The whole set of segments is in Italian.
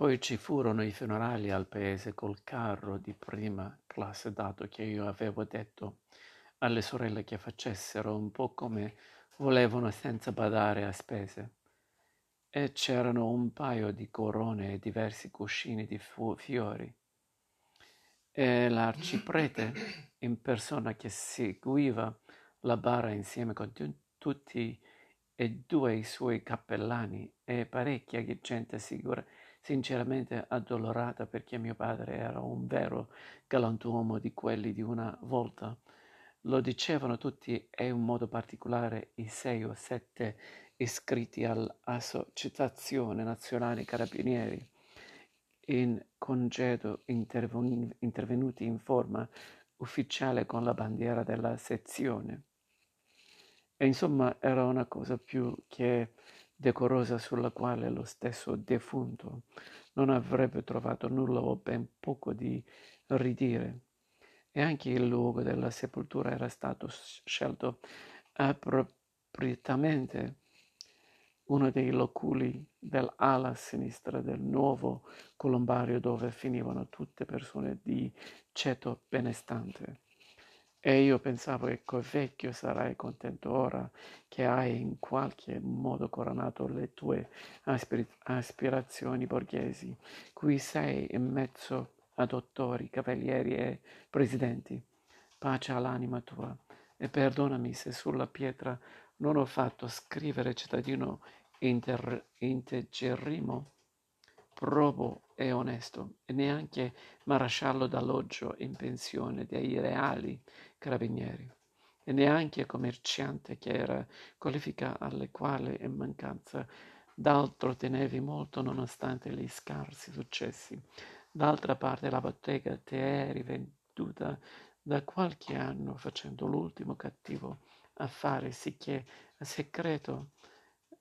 Poi ci furono i funerali al paese col carro di prima classe, dato che io avevo detto alle sorelle che facessero un po' come volevano senza badare a spese. E c'erano un paio di corone e diversi cuscini di fu- fiori. E l'arciprete in persona che seguiva la bara insieme con tu- tutti e due i suoi cappellani e parecchia gente sicura sinceramente addolorata perché mio padre era un vero galantuomo di quelli di una volta. Lo dicevano tutti e in modo particolare i sei o sette iscritti all'Associazione Nazionale Carabinieri in congedo intervenuti in forma ufficiale con la bandiera della sezione. E insomma era una cosa più che decorosa sulla quale lo stesso defunto non avrebbe trovato nulla o ben poco di ridire. E anche il luogo della sepoltura era stato scelto appropriatamente uno dei loculi dell'ala sinistra del nuovo colombario dove finivano tutte persone di ceto benestante. E io pensavo, ecco, vecchio, sarai contento ora che hai in qualche modo coronato le tue aspir- aspirazioni borghesi, qui sei in mezzo a dottori, cavalieri e presidenti. Pace all'anima tua e perdonami se sulla pietra non ho fatto scrivere cittadino inter- integerrimo probo e onesto, e neanche maresciallo d'alloggio in pensione dei reali carabinieri, e neanche commerciante che era qualifica alle quali in mancanza d'altro tenevi molto nonostante gli scarsi successi. D'altra parte la bottega ti è rivenduta da qualche anno facendo l'ultimo cattivo affare, sicché a segreto,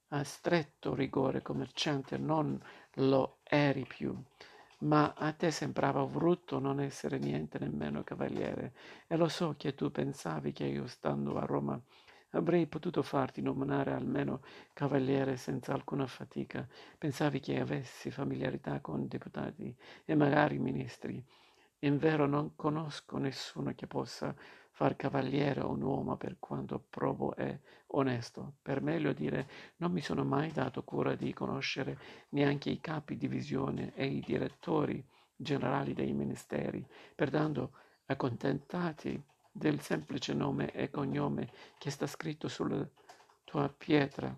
a stretto rigore commerciante non lo eri più, ma a te sembrava brutto non essere niente nemmeno cavaliere, e lo so che tu pensavi che io stando a Roma avrei potuto farti nominare almeno cavaliere senza alcuna fatica. Pensavi che avessi familiarità con deputati e magari ministri. In vero non conosco nessuno che possa far cavaliere un uomo per quanto probo e onesto. Per meglio dire, non mi sono mai dato cura di conoscere neanche i capi divisione e i direttori generali dei ministeri, pertanto accontentati del semplice nome e cognome che sta scritto sulla tua pietra,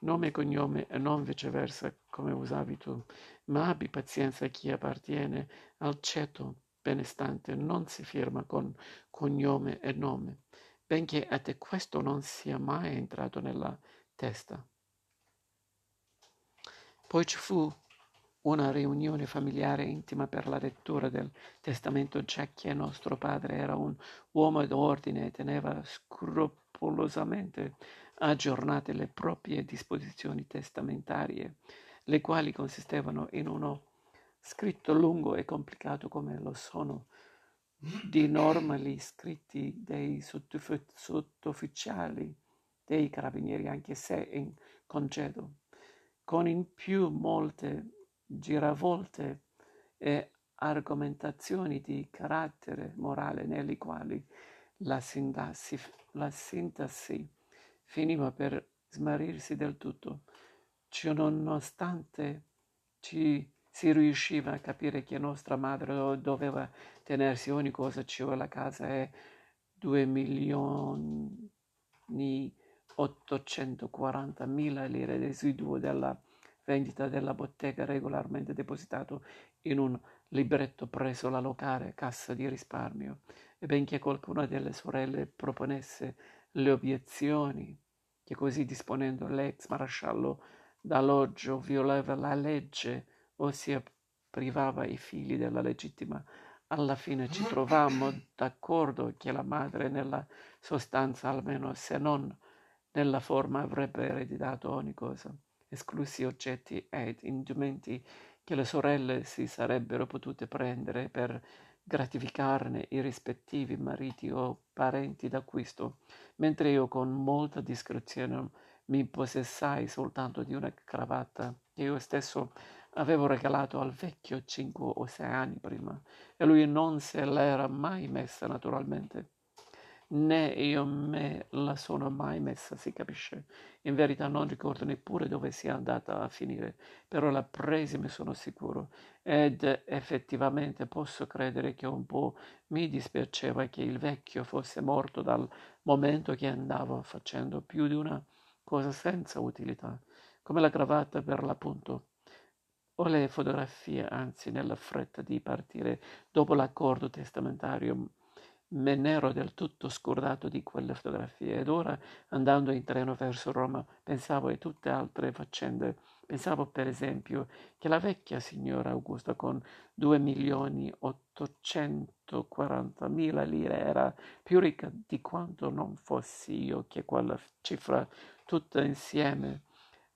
nome e cognome e non viceversa come usavi tu, ma abbi pazienza chi appartiene al ceto benestante non si firma con cognome e nome, benché a te questo non sia mai entrato nella testa. Poi ci fu una riunione familiare intima per la lettura del testamento, già che nostro padre era un uomo d'ordine e teneva scrupolosamente aggiornate le proprie disposizioni testamentarie, le quali consistevano in uno scritto lungo e complicato come lo sono di norma gli scritti dei sottufficiali dei carabinieri, anche se in congedo, con in più molte giravolte e argomentazioni di carattere morale nelle quali la sintasi, la sintasi finiva per smarrirsi del tutto. Ciononostante ci si riusciva a capire che nostra madre doveva tenersi ogni cosa, cioè la casa e due milioni 840 mila lire residuo della vendita della bottega regolarmente depositato in un libretto presso la locale cassa di risparmio. E benché qualcuna delle sorelle proponesse le obiezioni che così disponendo l'ex maresciallo d'alloggio violava la legge ossia privava i figli della legittima. Alla fine ci trovammo d'accordo che la madre nella sostanza, almeno se non nella forma, avrebbe ereditato ogni cosa, esclusi oggetti ed indumenti che le sorelle si sarebbero potute prendere per gratificarne i rispettivi mariti o parenti d'acquisto, mentre io con molta discrezione mi possessai soltanto di una cravatta che io stesso avevo regalato al vecchio cinque o sei anni prima e lui non se l'era mai messa naturalmente. Né io me la sono mai messa, si capisce. In verità non ricordo neppure dove sia andata a finire, però la presi, ne sono sicuro, ed effettivamente posso credere che un po' mi dispiaceva che il vecchio fosse morto dal momento che andavo facendo più di una cosa senza utilità, come la cravatta per l'appunto o le fotografie, anzi nella fretta di partire dopo l'accordo testamentario Me n'ero del tutto scordato di quelle fotografie ed ora, andando in treno verso Roma, pensavo a tutte altre faccende. Pensavo, per esempio, che la vecchia signora Augusta con due milioni ottocentoquarantamila lire era più ricca di quanto non fossi io, che quella cifra tutta insieme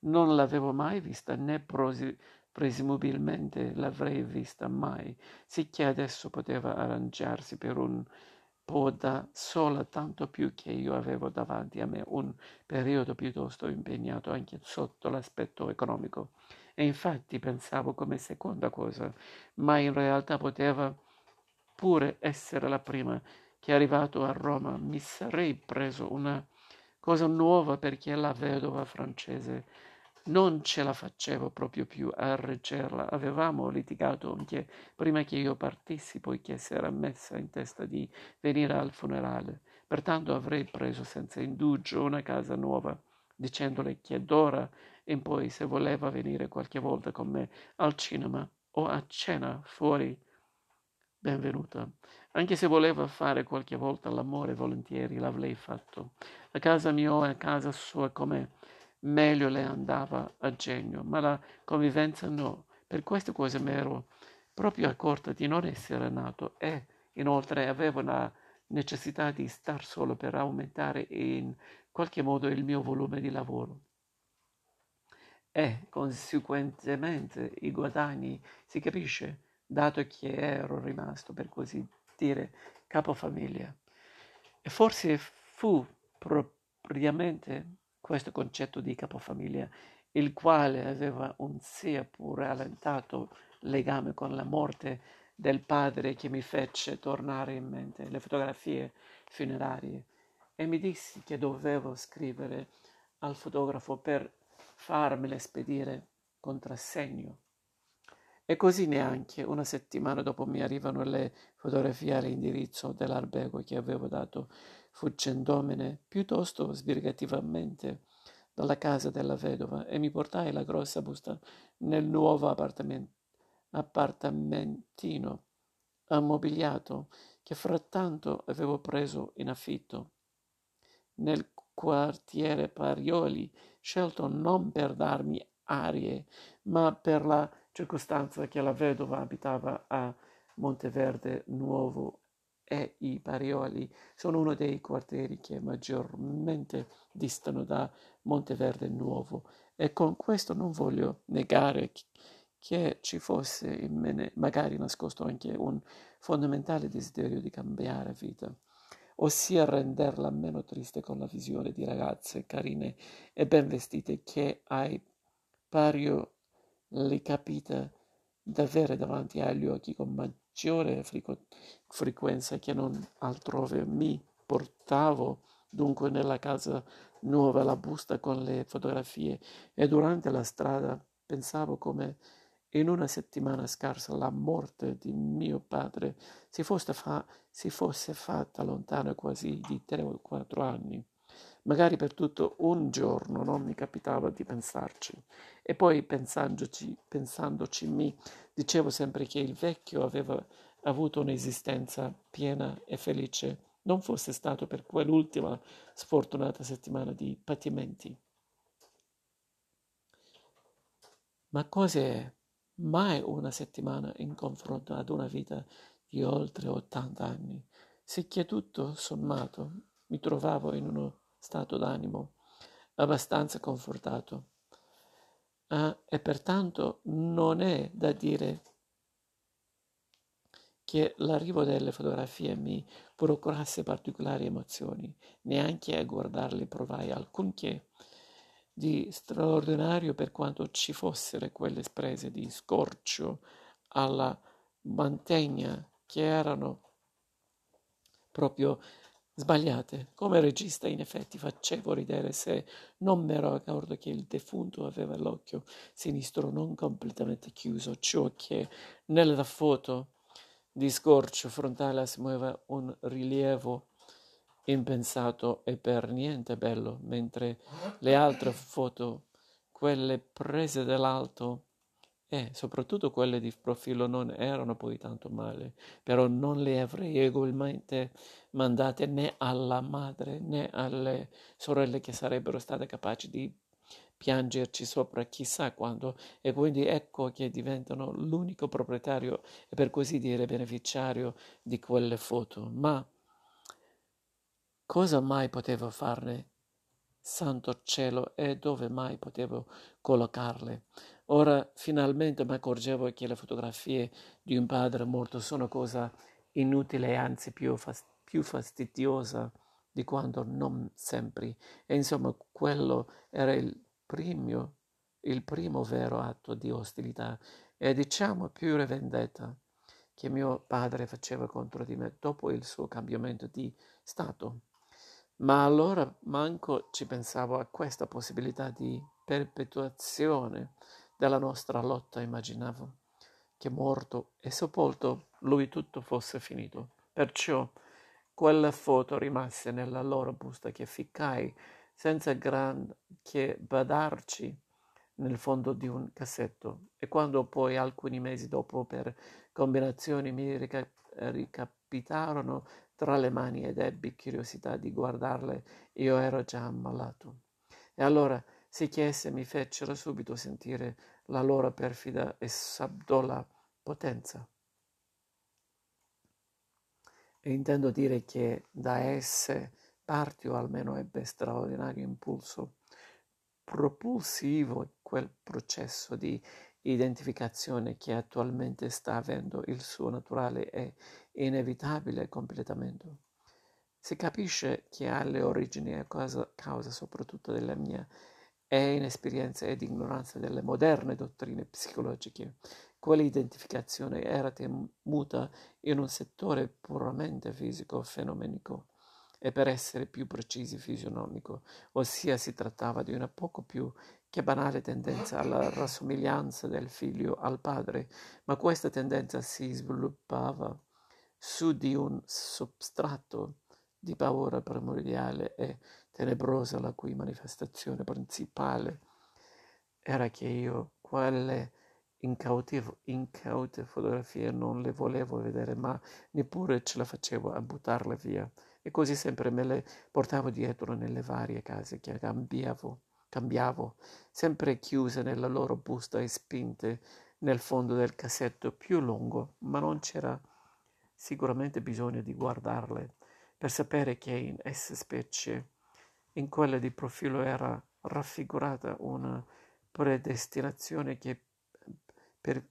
non l'avevo mai vista né prosi- presumibilmente l'avrei vista mai, sicché adesso poteva arrangiarsi per un poda sola, tanto più che io avevo davanti a me un periodo piuttosto impegnato anche sotto l'aspetto economico. E infatti pensavo come seconda cosa, ma in realtà poteva pure essere la prima, che arrivato a Roma mi sarei preso una cosa nuova perché la vedova francese non ce la facevo proprio più a reggerla. Avevamo litigato anche prima che io partissi, poiché si era messa in testa di venire al funerale. Pertanto avrei preso senza indugio una casa nuova, dicendole che d'ora in poi se voleva venire qualche volta con me al cinema o a cena fuori, benvenuta. Anche se voleva fare qualche volta l'amore volentieri, l'avrei fatto. A casa mia a casa sua com'è meglio le andava a genio, ma la convivenza no. Per queste cose mi ero proprio accorta di non essere nato e inoltre avevo la necessità di star solo per aumentare in qualche modo il mio volume di lavoro e conseguentemente i guadagni, si capisce, dato che ero rimasto per così dire capofamiglia. E forse fu propriamente questo concetto di capofamiglia, il quale aveva un sia pure allentato legame con la morte del padre che mi fece tornare in mente le fotografie funerarie e mi dissi che dovevo scrivere al fotografo per farmele spedire contrassegno. E così neanche una settimana dopo mi arrivano le fotografie all'indirizzo dell'albergo che avevo dato fuggendomene piuttosto sbrigativamente dalla casa della vedova e mi portai la grossa busta nel nuovo appartamentino ammobiliato che frattanto avevo preso in affitto. Nel quartiere Parioli, scelto non per darmi arie, ma per la circostanza che la vedova abitava a Monteverde Nuovo e i Parioli. Sono uno dei quartieri che maggiormente distano da Monteverde Nuovo. E con questo non voglio negare che ci fosse in me magari nascosto anche un fondamentale desiderio di cambiare vita, ossia renderla meno triste con la visione di ragazze carine e ben vestite che ai pario le capita d'avere davanti agli occhi con maggiore frequenza che non altrove. Mi portavo dunque nella casa nuova la busta con le fotografie e durante la strada pensavo come in una settimana scarsa la morte di mio padre si fosse, fa- si fosse fatta lontana quasi di tre o quattro anni. Magari per tutto un giorno non mi capitava di pensarci. E poi pensandoci, pensandoci mi dicevo sempre che il vecchio aveva avuto un'esistenza piena e felice, non fosse stato per quell'ultima sfortunata settimana di patimenti. Ma cos'è mai una settimana in confronto ad una vita di oltre 80 anni? Sicché tutto sommato mi trovavo in uno stato d'animo abbastanza confortato. Ah, e pertanto non è da dire che l'arrivo delle fotografie mi procurasse particolari emozioni, neanche a guardarle provai alcunché di straordinario per quanto ci fossero quelle espresse di scorcio alla mantegna che erano proprio sbagliate. Come regista in effetti facevo ridere se non mi ero accorto che il defunto aveva l'occhio sinistro non completamente chiuso, ciò che nella foto di scorcio frontale si muoveva un rilievo impensato e per niente bello, mentre le altre foto, quelle prese dall'alto e soprattutto quelle di profilo non erano poi tanto male, però non le avrei egualmente mandate né alla madre né alle sorelle che sarebbero state capaci di piangerci sopra chissà quando e quindi ecco che diventano l'unico proprietario e per così dire beneficiario di quelle foto. Ma cosa mai potevo farne? Santo cielo, e dove mai potevo collocarle? Ora finalmente mi accorgevo che le fotografie di un padre morto sono cosa inutile e anzi più, fast- più fastidiosa di quanto non sempre. E insomma, quello era il primo, il primo vero atto di ostilità e diciamo pure vendetta che mio padre faceva contro di me dopo il suo cambiamento di stato. Ma allora manco ci pensavo a questa possibilità di perpetuazione della nostra lotta, immaginavo che morto e sepolto lui tutto fosse finito. Perciò quella foto rimase nella loro busta che ficcai senza gran che badarci nel fondo di un cassetto e quando poi alcuni mesi dopo per combinazioni mi rica- ricapitarono tra le mani ed ebbi curiosità di guardarle, io ero già ammalato. E allora, sì che esse mi fecero subito sentire la loro perfida e sabdola potenza. E intendo dire che da esse parti o almeno ebbe straordinario impulso propulsivo quel processo di identificazione che attualmente sta avendo il suo naturale e inevitabile completamento. Si capisce che alle origini è causa, causa soprattutto della mia inesperienza ed ignoranza delle moderne dottrine psicologiche. Quell'identificazione era temuta in un settore puramente fisico-fenomenico e per essere più precisi fisionomico, ossia si trattava di una poco più che banale tendenza alla rassomiglianza del figlio al padre, ma questa tendenza si sviluppava su di un substrato di paura primordiale e tenebrosa, la cui manifestazione principale era che io quelle incaute fotografie non le volevo vedere, ma neppure ce la facevo a buttarle via. E così sempre me le portavo dietro nelle varie case che cambiavo, cambiavo, sempre chiuse nella loro busta e spinte nel fondo del cassetto più lungo, ma non c'era sicuramente bisogno di guardarle per sapere che in esse specie, in quelle di profilo era raffigurata una predestinazione che per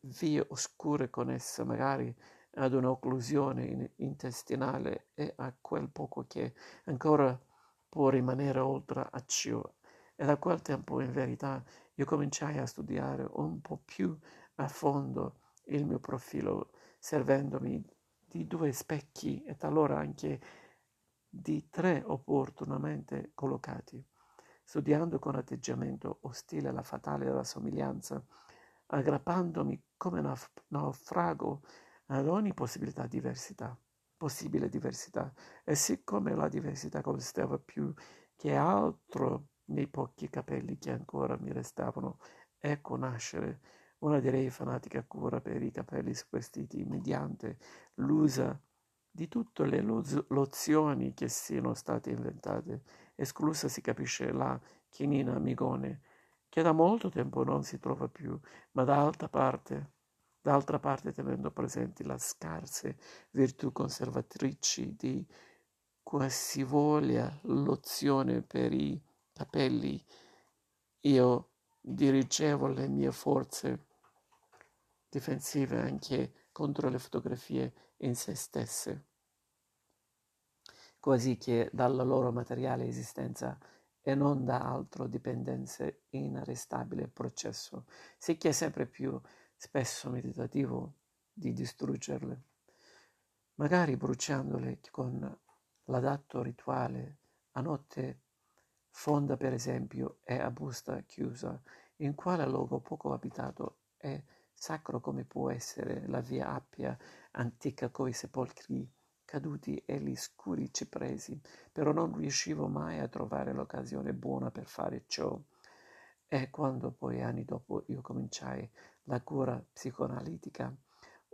vie oscure con essa magari ad un'occlusione intestinale e a quel poco che ancora può rimanere oltre a ciò. E da quel tempo in verità io cominciai a studiare un po' più a fondo il mio profilo, servendomi di due specchi e talora anche di tre opportunamente collocati, studiando con atteggiamento ostile la fatale rassomiglianza, aggrappandomi come naufrago ad ogni possibilità diversità, possibile diversità, e siccome la diversità consisteva più che altro nei pochi capelli che ancora mi restavano, ecco nascere una direi fanatica cura per i capelli squestiti mediante l'uso di tutte le lozioni che siano state inventate, esclusa si capisce la chinina migone, che da molto tempo non si trova più, ma d'altra parte d'altra parte tenendo presenti le scarse virtù conservatrici di qualsivoglia lozione per i capelli, io dirigevo le mie forze difensive anche contro le fotografie in se stesse, quasi che dalla loro materiale esistenza e non da altro dipendenze inarrestabile processo, sicché è sempre più spesso meditativo di distruggerle, magari bruciandole con l'adatto rituale a notte fonda per esempio e a busta chiusa, in quale luogo poco abitato è sacro come può essere la via Appia antica coi sepolcri caduti e gli scuri cipresi, però non riuscivo mai a trovare l'occasione buona per fare ciò. E quando poi anni dopo io cominciai la cura psicoanalitica,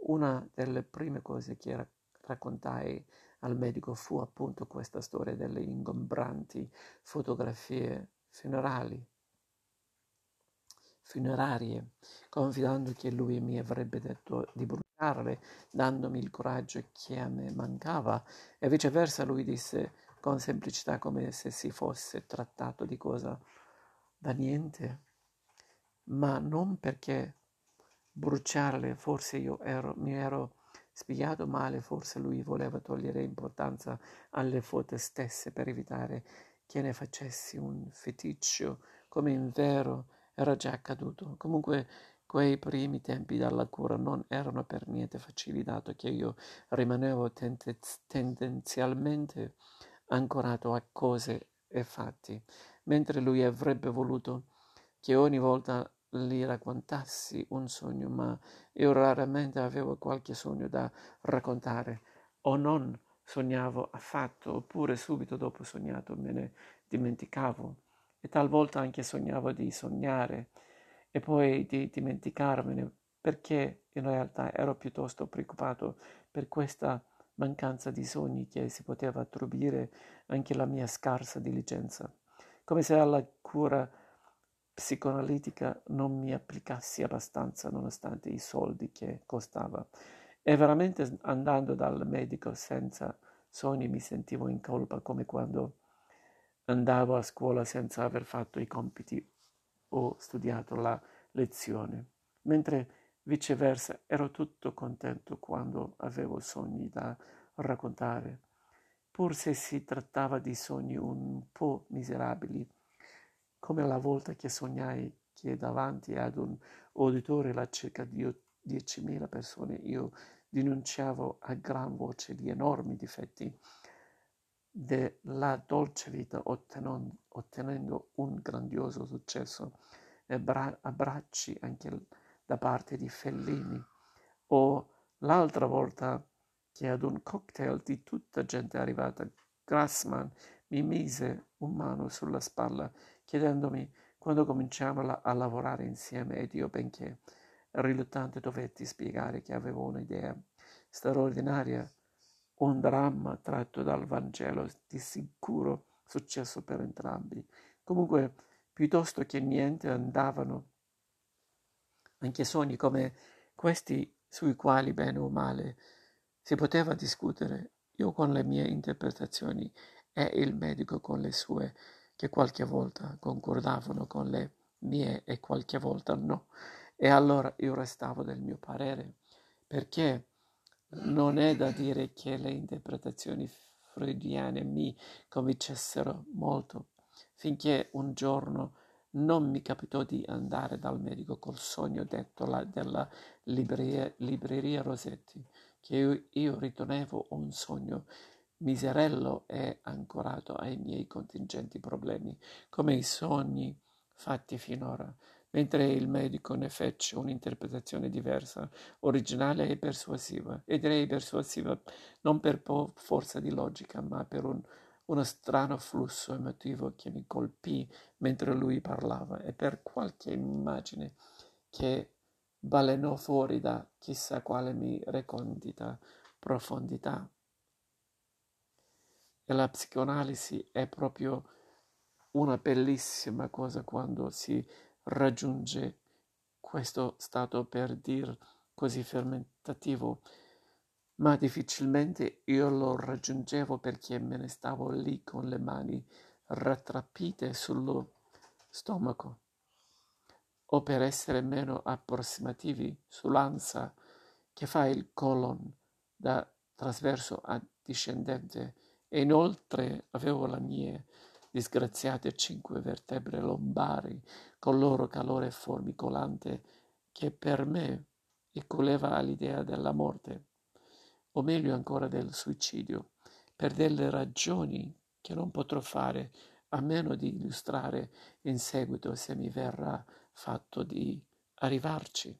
una delle prime cose che raccontai al medico fu appunto questa storia delle ingombranti fotografie funerali funerarie, confidando che lui mi avrebbe detto di bruciarle, dandomi il coraggio che a me mancava, e viceversa lui disse con semplicità come se si fosse trattato di cosa da niente, ma non perché bruciarle, forse io ero, mi ero spiegato male, forse lui voleva togliere importanza alle foto stesse per evitare che ne facessi un feticcio, come in vero era già accaduto. Comunque quei primi tempi dalla cura non erano per niente facili, dato che io rimanevo tende- tendenzialmente ancorato a cose e fatti, mentre lui avrebbe voluto che ogni volta gli raccontassi un sogno, ma io raramente avevo qualche sogno da raccontare, o non sognavo affatto, oppure subito dopo sognato me ne dimenticavo e talvolta anche sognavo di sognare e poi di dimenticarmene perché in realtà ero piuttosto preoccupato per questa mancanza di sogni che si poteva attribuire anche alla mia scarsa diligenza, come se alla cura psicoanalitica non mi applicassi abbastanza nonostante i soldi che costava. E veramente andando dal medico senza sogni mi sentivo in colpa come quando andavo a scuola senza aver fatto i compiti o studiato la lezione, mentre viceversa ero tutto contento quando avevo sogni da raccontare, pur se si trattava di sogni un po' miserabili, come la volta che sognai che davanti ad un uditore la circa di 10.000 persone io denunciavo a gran voce gli enormi difetti della dolce vita ottenendo, un grandioso successo. E bra- abbracci anche da parte di Fellini. O l'altra volta che ad un cocktail di tutta gente arrivata Grassman mi mise un mano sulla spalla chiedendomi quando cominciamo la- a lavorare insieme? Ed io benché riluttante dovetti spiegare che avevo un'idea straordinaria un dramma tratto dal Vangelo, di sicuro successo per entrambi. Comunque, piuttosto che niente andavano anche sogni come questi sui quali bene o male si poteva discutere, io con le mie interpretazioni e il medico con le sue, che qualche volta concordavano con le mie e qualche volta no. E allora io restavo del mio parere, perché non è da dire che le interpretazioni freudiane mi convincessero molto, finché un giorno non mi capitò di andare dal medico col sogno detto la, della libreria, libreria Rosetti, che io, io ritenevo un sogno miserello e ancorato ai miei contingenti problemi, come i sogni fatti finora mentre il medico ne fece un'interpretazione diversa, originale e persuasiva, e direi persuasiva non per forza di logica, ma per un, uno strano flusso emotivo che mi colpì mentre lui parlava e per qualche immagine che balenò fuori da chissà quale mi recondita profondità. E la psicoanalisi è proprio una bellissima cosa quando si raggiunge questo stato per dir così fermentativo, ma difficilmente io lo raggiungevo perché me ne stavo lì con le mani rattrappite sullo stomaco, o per essere meno approssimativi sull'ansa che fa il colon da trasverso a discendente, e inoltre avevo la mia disgraziate cinque vertebre lombari, col loro calore formicolante che per me eculeva all'idea della morte, o meglio ancora del suicidio, per delle ragioni che non potrò fare a meno di illustrare in seguito se mi verrà fatto di arrivarci.